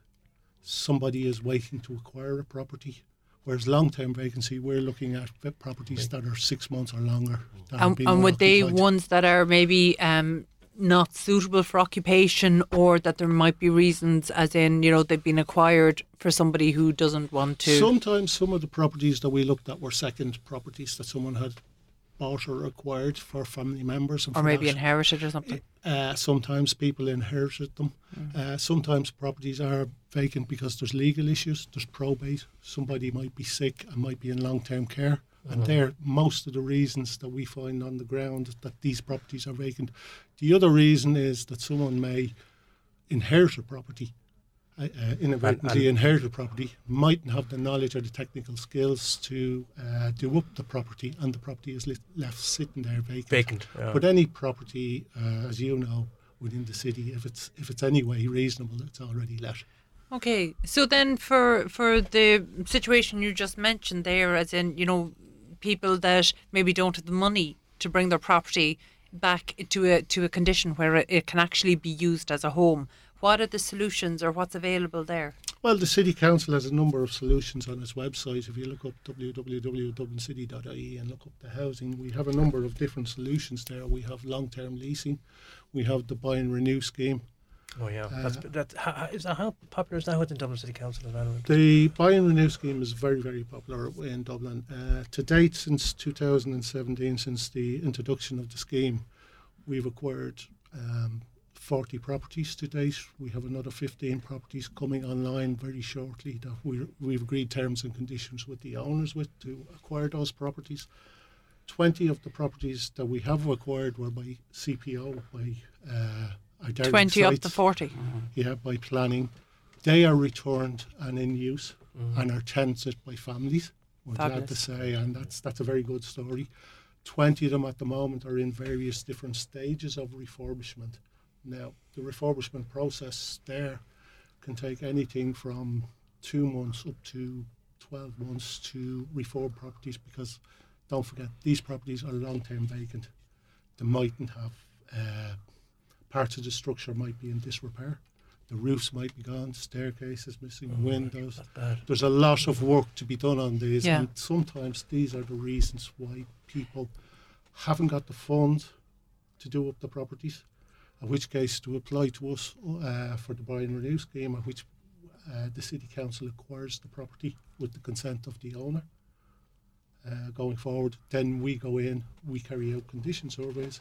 Somebody is waiting to acquire a property. Whereas long-term vacancy, we're looking at properties that are six months or longer. And, and would they ones that are maybe um, not suitable for occupation, or that there might be reasons, as in you know they've been acquired for somebody who doesn't want to? Sometimes some of the properties that we looked at were second properties that someone had bought or acquired for family members. Or maybe that, inherited or something. uh, sometimes people inherited them. Uh, sometimes properties are vacant because there's legal issues, there's probate. Somebody might be sick and might be in long term care. And they're most of the reasons that we find on the ground that these properties are vacant. The other reason is that someone may inherit a property, uh, uh, inadvertently inherit a property, mightn't have the knowledge or the technical skills to uh, do up the property, and the property is li- left sitting there vacant. Vacant. Yeah. But any property, uh, as you know, within the city, if it's if it's any way reasonable, it's already let. Okay, so then for for the situation you just mentioned there, as in you know, people that maybe don't have the money to bring their property back to a to a condition where it, it can actually be used as a home. What are the solutions or what's available there? Well, the city council has a number of solutions on its website. If you look up www.dublincity.ie and look up the housing, we have a number of different solutions there. We have long-term leasing, we have the buy and renew scheme. oh yeah. That's uh, that. How, how- is that how popular is that within Dublin City Council as well? The buy and renew scheme is very, very popular in Dublin. Uh, to date, since 2017, since the introduction of the scheme, we've acquired um, 40 properties to date. We have another 15 properties coming online very shortly that we, we've agreed terms and conditions with the owners with to acquire those properties. 20 of the properties that we have acquired were by CPO, by uh, identity Twenty up to sites forty. yeah, by planning. They are returned and in use Mm-hmm. and are tenanted by families. We're glad to say, and that's that's a very good story. Twenty of them at the moment are in various different stages of refurbishment. Now, the refurbishment process there can take anything from two months up to twelve months to refurb properties because don't forget these properties are long term vacant. They mightn't have uh, parts of the structure might be in disrepair. The roofs might be gone, staircases missing, windows. That's bad. There's a lot of work to be done on these, Yeah. and sometimes these are the reasons why people haven't got the funds to do up the properties. In which case, to apply to us uh, for the buy and renew scheme, at which uh, the city council acquires the property with the consent of the owner. Uh, going forward, then we go in, we carry out condition surveys,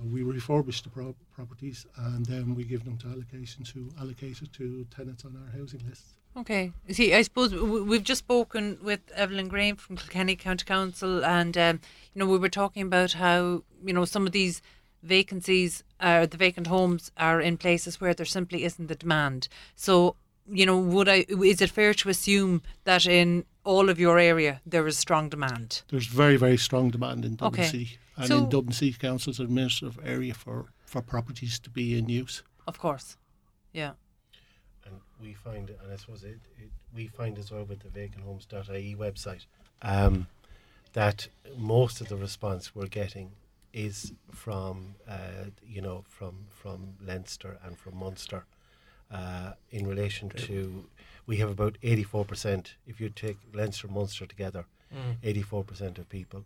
uh, we refurbish the pro- properties, and then we give them to allocation to allocate it to tenants on our housing lists. Okay. See, I suppose we've just spoken with Evelyn Graham from Kilkenny County Council, and um, you know we were talking about how you know some of these vacancies, uh, the vacant homes, are in places where there simply isn't the demand. So you know, would I? Is it fair to assume that in all of your area there is strong demand? There's very, very strong demand in Dublin Okay. City and So- in Dublin City Council's administrative area for, for properties to be in use. Of course. Yeah. And we find, and I suppose it, it, we find as well with the vacanthomes.ie website, um, that most of the response we're getting is from, uh, you know, from from Leinster and from Munster, uh, in relation to, we have about eighty four percent. If you take Leinster and Munster together, Mm. eighty four percent of people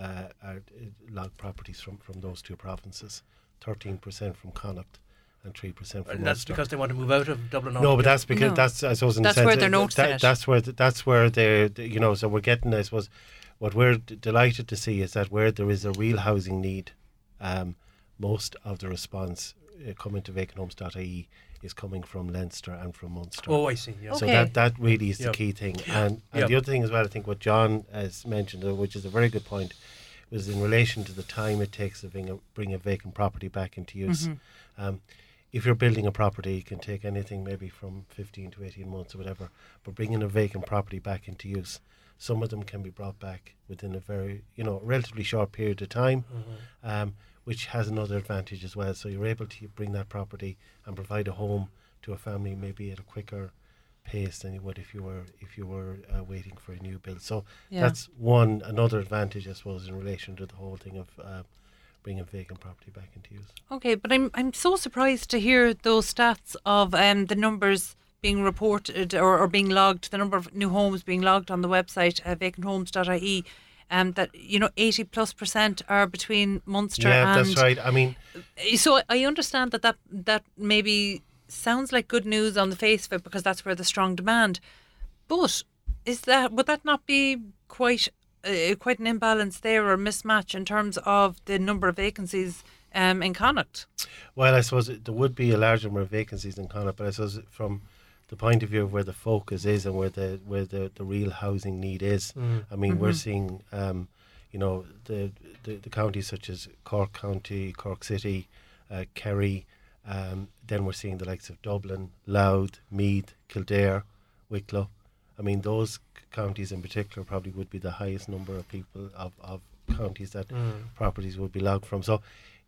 uh, are uh, log properties from from those two provinces, thirteen percent from Connacht, and three percent from And that's Munster. because they want to move out of Dublin. No, but that's because No. that's I suppose in That's the sense where they're that- noticing that, it. That's where th- that's where they're you know. So we're getting I suppose what we're d- delighted to see is that where there is a real housing need, um, most of the response uh, coming to vacanthomes.ie is coming from Leinster and from Munster. Oh, I see. Yeah. So Okay. that that really is Yep. the key thing, and and Yep. the other thing as well, I think what John has mentioned, uh, which is a very good point, was in relation to the time it takes to bring a, bring a vacant property back into use. Um, if you're building a property, it can take anything maybe from 15 to 18 months or whatever. But bringing a vacant property back into use, some of them can be brought back within a very, you know, relatively short period of time, um, which has another advantage as well. So you're able to bring that property and provide a home to a family maybe at a quicker pace than you would if you were if you were uh, waiting for a new build. So Yeah. that's one another advantage, I suppose, in relation to the whole thing of uh, bringing vacant property back into use. Okay, but I'm I'm so surprised to hear those stats of um, the numbers being reported or, or being logged, the number of new homes being logged on the website uh, vacanthomes.ie. Um, that you know, eighty plus percent are between Munster yeah, and that's right. I mean, so I understand that, that that maybe sounds like good news on the face of it because that's where the strong demand. But is that would that not be quite uh, quite an imbalance there or mismatch in terms of the number of vacancies um, in Connacht. Well, I suppose there would be a large number of vacancies in Connacht, but I suppose from the point of view of where the focus is and where the where the, the real housing need is, I mean, we're seeing, um, you know, the, the the counties such as Cork County, Cork City, uh, Kerry. Um, then we're seeing the likes of Dublin, Louth, Meath, Kildare, Wicklow. I mean, those c- counties in particular probably would be the highest number of people of, of counties that properties would be logged from. So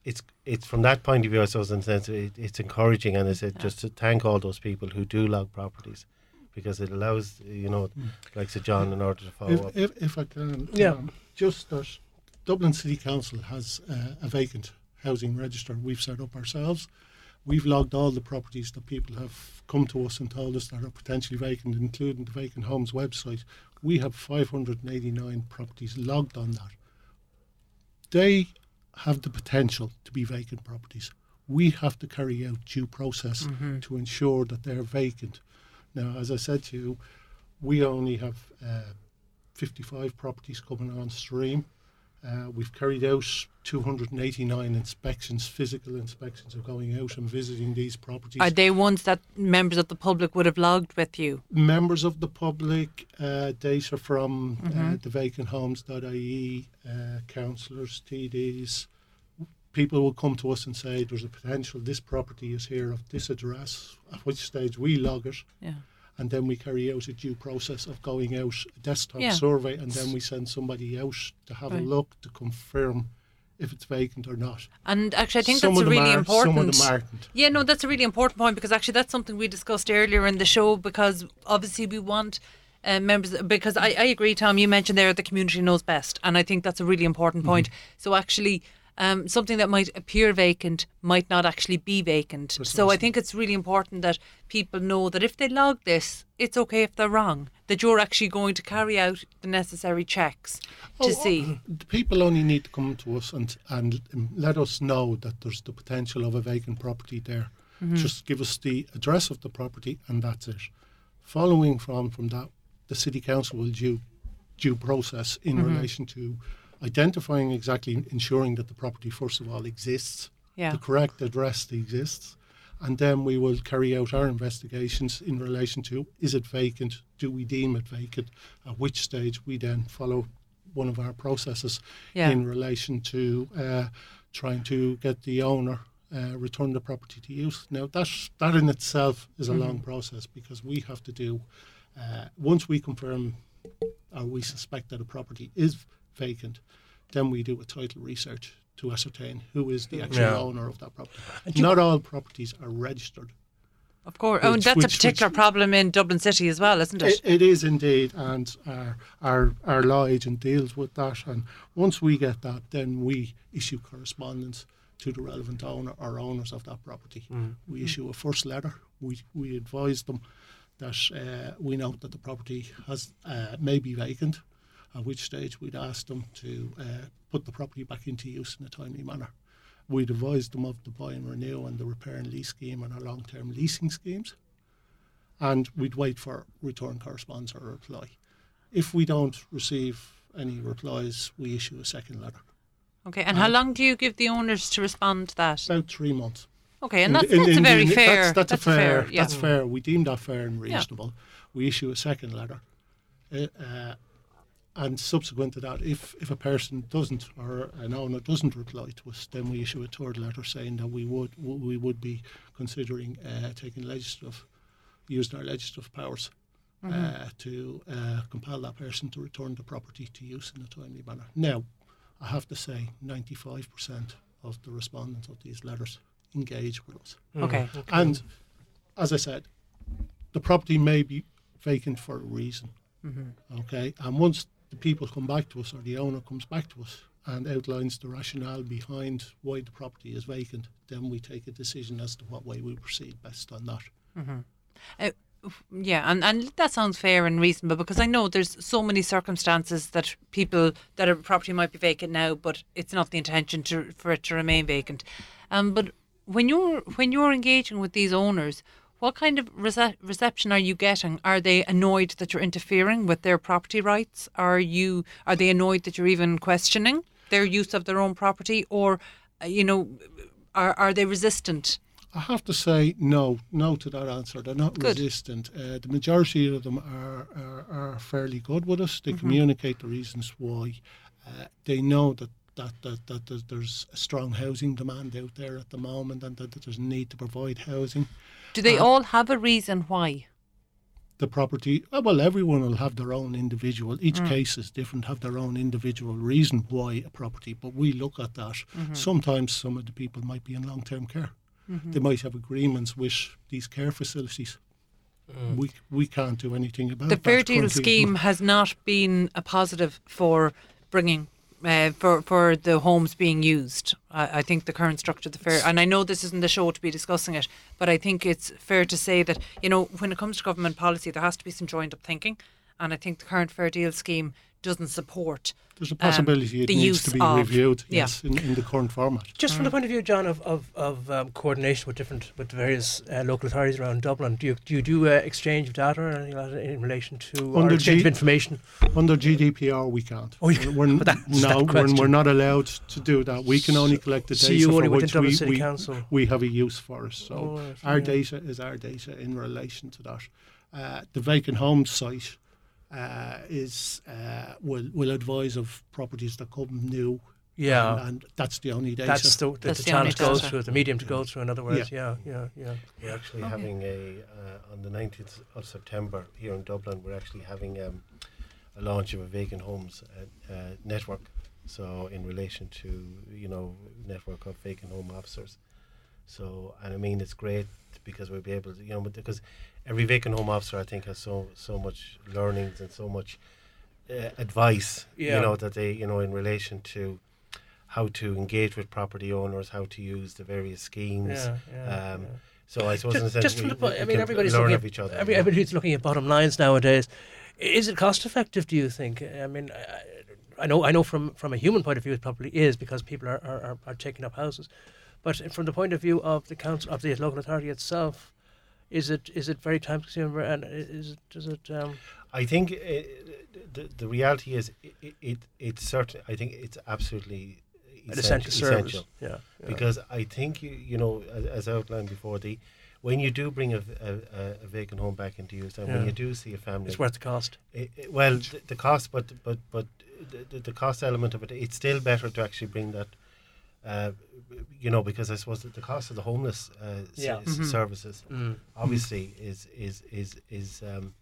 it's it's from that point of view, I suppose, in a sense, it, it's encouraging, and I said just to thank all those people who do log properties, because it allows you know, like Sir John, in order to follow up. If, if, if I can, Yeah. um, just that Dublin City Council has uh, a vacant housing register we've set up ourselves. We've logged all the properties that people have come to us and told us that are potentially vacant, including the Vacant Homes website. We have 589 properties logged on that. They have the potential to be vacant properties. We have to carry out due process to ensure that they're vacant. Now, as I said to you, we only have uh, 55 properties coming on stream. Uh, we've carried out 289 inspections, physical inspections of going out and visiting these properties. Are they ones that members of the public would have logged with you? Members of the public, uh, data from Mm-hmm. uh, the vacanthomes.ie, uh, councillors, TDs. People will come to us and say there's a potential, this property is here of this address, at which stage we log it. Yeah. And then we carry out a due process of going out a desktop Yeah. survey and then we send somebody out to have Right. a look to confirm if it's vacant or not. And actually, I think some that's of a them really are, important. Some of them aren't. Yeah, no, that's a really important point because actually that's something we discussed earlier in the show because obviously we want uh, members because I, I agree, Tom. You mentioned there the community knows best, and I think that's a really important point. So actually. Um, something that might appear vacant might not actually be vacant. So I think it's really important that people know that if they log this, it's okay if they're wrong. That you're actually going to carry out the necessary checks to Oh, see. (clears throat) The people only need to come to us and, and let us know that there's the potential of a vacant property there. Mm-hmm. Just give us the address of the property and that's it. Following from, from that, the City Council will due, due process in Mm-hmm. relation to identifying exactly, ensuring that the property, first of all, exists, Yeah. the correct address exists, and then we will carry out our investigations in relation to is it vacant, do we deem it vacant, at which stage we then follow one of our processes Yeah. in relation to uh, trying to get the owner uh, return the property to use. Now that that in itself is a long process because we have to do uh, once we confirm or we suspect that a property is vacant, then we do a title research to ascertain who is the actual Yeah. owner of that property. Not all properties are registered. Of course. oh, and that's which- a particular which- problem in Dublin City as well, isn't it? It, it is indeed, and our, our our law agent deals with that. And once we get that, then we issue correspondence to the relevant owner or owners of that property. We issue a first letter. We we advise them that uh, we note that the property has uh, may be vacant, at which stage we'd ask them to uh, put the property back into use in a timely manner. We'd advise them of the buy and renew and the repair and lease scheme and our long-term leasing schemes and we'd wait for return correspondence or reply. If we don't receive any replies, we issue a second letter. Okay, and how long do you give the owners to respond to that? About three months. Okay, and that's, in- that's a in very fair. That's, that's a fair. yeah. That's fair. We deem that fair and reasonable. We issue a second letter, uh, uh, and subsequent to that, if if a person doesn't or an owner doesn't reply to us, then we issue a third letter saying that we would we would be considering uh, taking legislative, using our legislative powers. Uh, to uh, compel that person to return the property to use in a timely manner. Now, I have to say, 95% of the respondents of these letters engage with us. Okay. And as I said, the property may be vacant for a reason. Okay, and once the people come back to us or the owner comes back to us and outlines the rationale behind why the property is vacant, then we take a decision as to what way we proceed best on that. Uh, yeah, and, and that sounds fair and reasonable because I know there's so many circumstances that people that a property might be vacant now, but it's not the intention to for it to remain vacant. Um, but when you're when you're engaging with these owners, What kind of rece- reception are you getting? Are they annoyed that you're interfering with their property rights? Are you are they annoyed that you're even questioning their use of their own property, or uh, you know, are are they resistant? I have to say no, no to that answer. They're not Good. resistant. Uh, the majority of them are, are, are fairly good with us. They Mm-hmm. communicate the reasons why. Uh, they know that, that, that, that there's- there's a strong housing demand out there at the moment and that, that there's a need to provide housing. Do they Uh, all have a reason why? The property, uh, well, everyone will have their own individual, each Mm. case is different, have their own individual reason why a property, but we look at that. Mm-hmm. Sometimes some of the people might be in long term care. Mm-hmm. They might have agreements with these care facilities. We we can't do anything about Mm. The that Fair Deal currently. scheme has not been a positive for bringing. Uh, for for the homes being used, I, I think the current structure of the fair, and I know this isn't the show to be discussing it, but I think it's fair to say that you know when it comes to government policy, there has to be some joined up thinking, and I think the current Fair Deal scheme doesn't support There's a possibility um, it the needs use to be of- reviewed. yeah. Yes, in, in the current format. Just Mm. from the point of view, John, of of, of um, coordination with different with various uh, local authorities around Dublin, do you do you do uh, exchange of data or anything like in relation to or Under exchange G- of information? Under GDPR, we can't. Oh, you- we're, but (laughs) that's no, that we're, we're not allowed to do that. We can only collect the So data you for only within which we, City we, Council. we have a use for us. So Oh, right, our yeah. data is our data in relation to that. Uh, the vacant homes site uh, is uh, will will advise of properties that come new. Yeah. and, and that's the only data. That's the, the, That's the the channel only to go through, the medium to go through, in other words. Yeah, yeah, yeah. We're actually having a uh, on the 19th of September here in Dublin. We're actually having um, a launch of a vacant homes uh, uh, network. So in relation to you know network of vacant home officers. So and I mean it's great because we'll be able to you know because every vacant home officer I think has so so much learnings and so much uh, advice Yeah. you know that they you know in relation to how to engage with property owners, how to use the various schemes. Yeah, yeah, um, yeah. So I suppose in a Just, sense just from we, the we I mean, can everybody's learn looking of at, each other. every, everybody's looking at bottom lines nowadays. Is it cost effective? Do you think? I mean, I, I know, I know from from a human point of view, it probably is because people are, are, are taking up houses. But from the point of view of the council of the local authority itself, is it is it very time consuming and is it does it? Um, I think uh, the the reality is it, it it's certain. I think it's absolutely essential service? Yeah, yeah. because I think you you know as, as outlined before the when you do bring a, a, a- vacant home back into use and when you do see a family it's worth the cost. I- I- well the, the cost but but but the, the cost element of it it's still better to actually bring that uh, you know because I suppose that the cost of the homeless uh, Yeah. s- Mhm. services Mm. obviously is is is is um,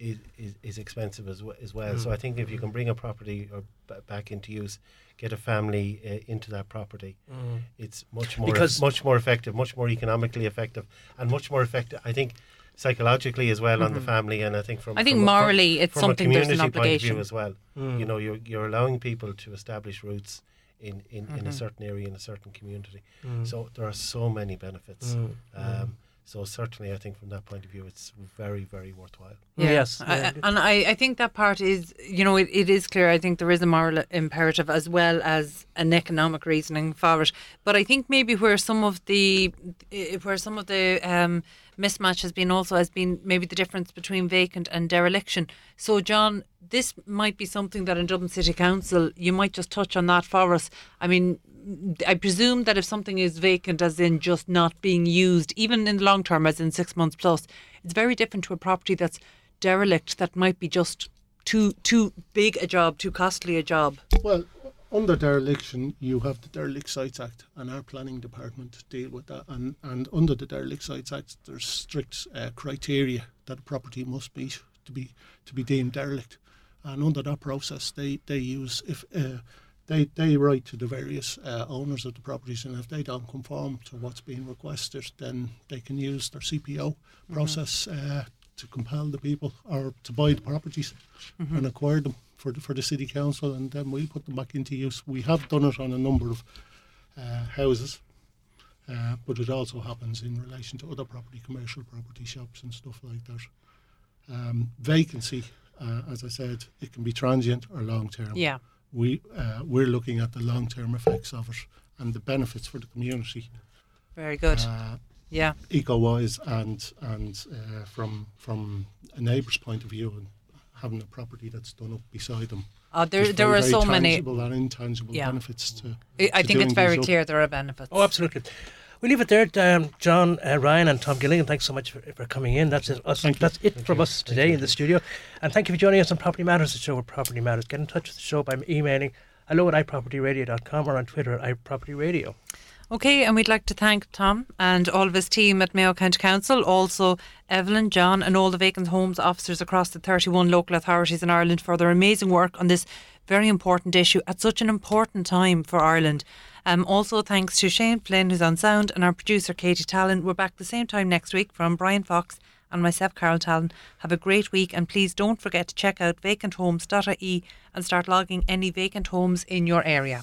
is, is, is expensive as, w- as well. So Mm. I think if you can bring a property or b- back into use, get a family uh, into that property, Mm. it's much more Because- much more effective, much more economically effective, and much more effective. I think psychologically as well on the family, and I think from Mm-hmm. I think from a- from- morally it's from something a there's community an point of view obligation. as well. Mm. You know, you're you're allowing people to establish roots in in, in Mm-hmm. a certain area in a certain community. Mm. So there are so many benefits. Mm. Um, so certainly, I think from that point of view, it's very, very worthwhile. Yes, I- and I, I think that part is, you know, it, it is clear. I think there is a moral imperative as well as an economic reasoning for it. But I think maybe where some of the, where some of the um, mismatch has been also has been maybe the difference between vacant and dereliction. So, John, this might be something that in Dublin City Council you might just touch on that for us. I mean, I presume that if something is vacant, as in just not being used, even in the long term, as in six months plus, it's very different to a property that's derelict that might be just too too big a job, too costly a job. Well, under dereliction, you have the Derelict Sites Act, and our planning department deal with that. And, and under the Derelict Sites Act, there's strict uh, criteria that a property must meet to be to be deemed derelict. And under that process, they they use if uh, they they write to the various uh, owners of the properties, and if they don't conform to what's being requested, then they can use their CPO process uh, to compel the people or to buy the properties and acquire them for the, for the city council, and then we'll put them back into use. We have done it on a number of uh, houses, uh, but it also happens in relation to other property, commercial property shops and stuff like that. Um, vacancy, uh, as I said, it can be transient or long term. Yeah. We uh, we're looking at the long term effects of it and the benefits for the community. Very good. Yeah. eco-wise and and uh, from from a neighbour's point of view and having a property that's done up beside them. Uh, there, There's there very, are so many. tangible and intangible Yeah. benefits to. I I to think it's very these up. clear there are benefits. Oh, absolutely. We leave it there. Um, John, uh, Ryan, and Tom Gilligan. Thanks so much for, for coming in. That's it. Us, that's it from us today in the studio. And thank you for joining us on Property Matters, the show where property matters. Get in touch with the show by emailing hello at ipropertyradio.com or on Twitter at ipropertyradio. Okay, and we'd like to thank Tom and all of his team at Mayo County Council, also Evelyn, John, and all the vacant homes officers across the 31 local authorities in Ireland for their amazing work on this very important issue at such an important time for Ireland. Um, also, thanks to Shane Flynn, who's on sound, and our producer, Katie Talon. We're back the same time next week from Brian Fox and myself, Carol Talon. Have a great week, and please don't forget to check out vacanthomes.ie and start logging any vacant homes in your area.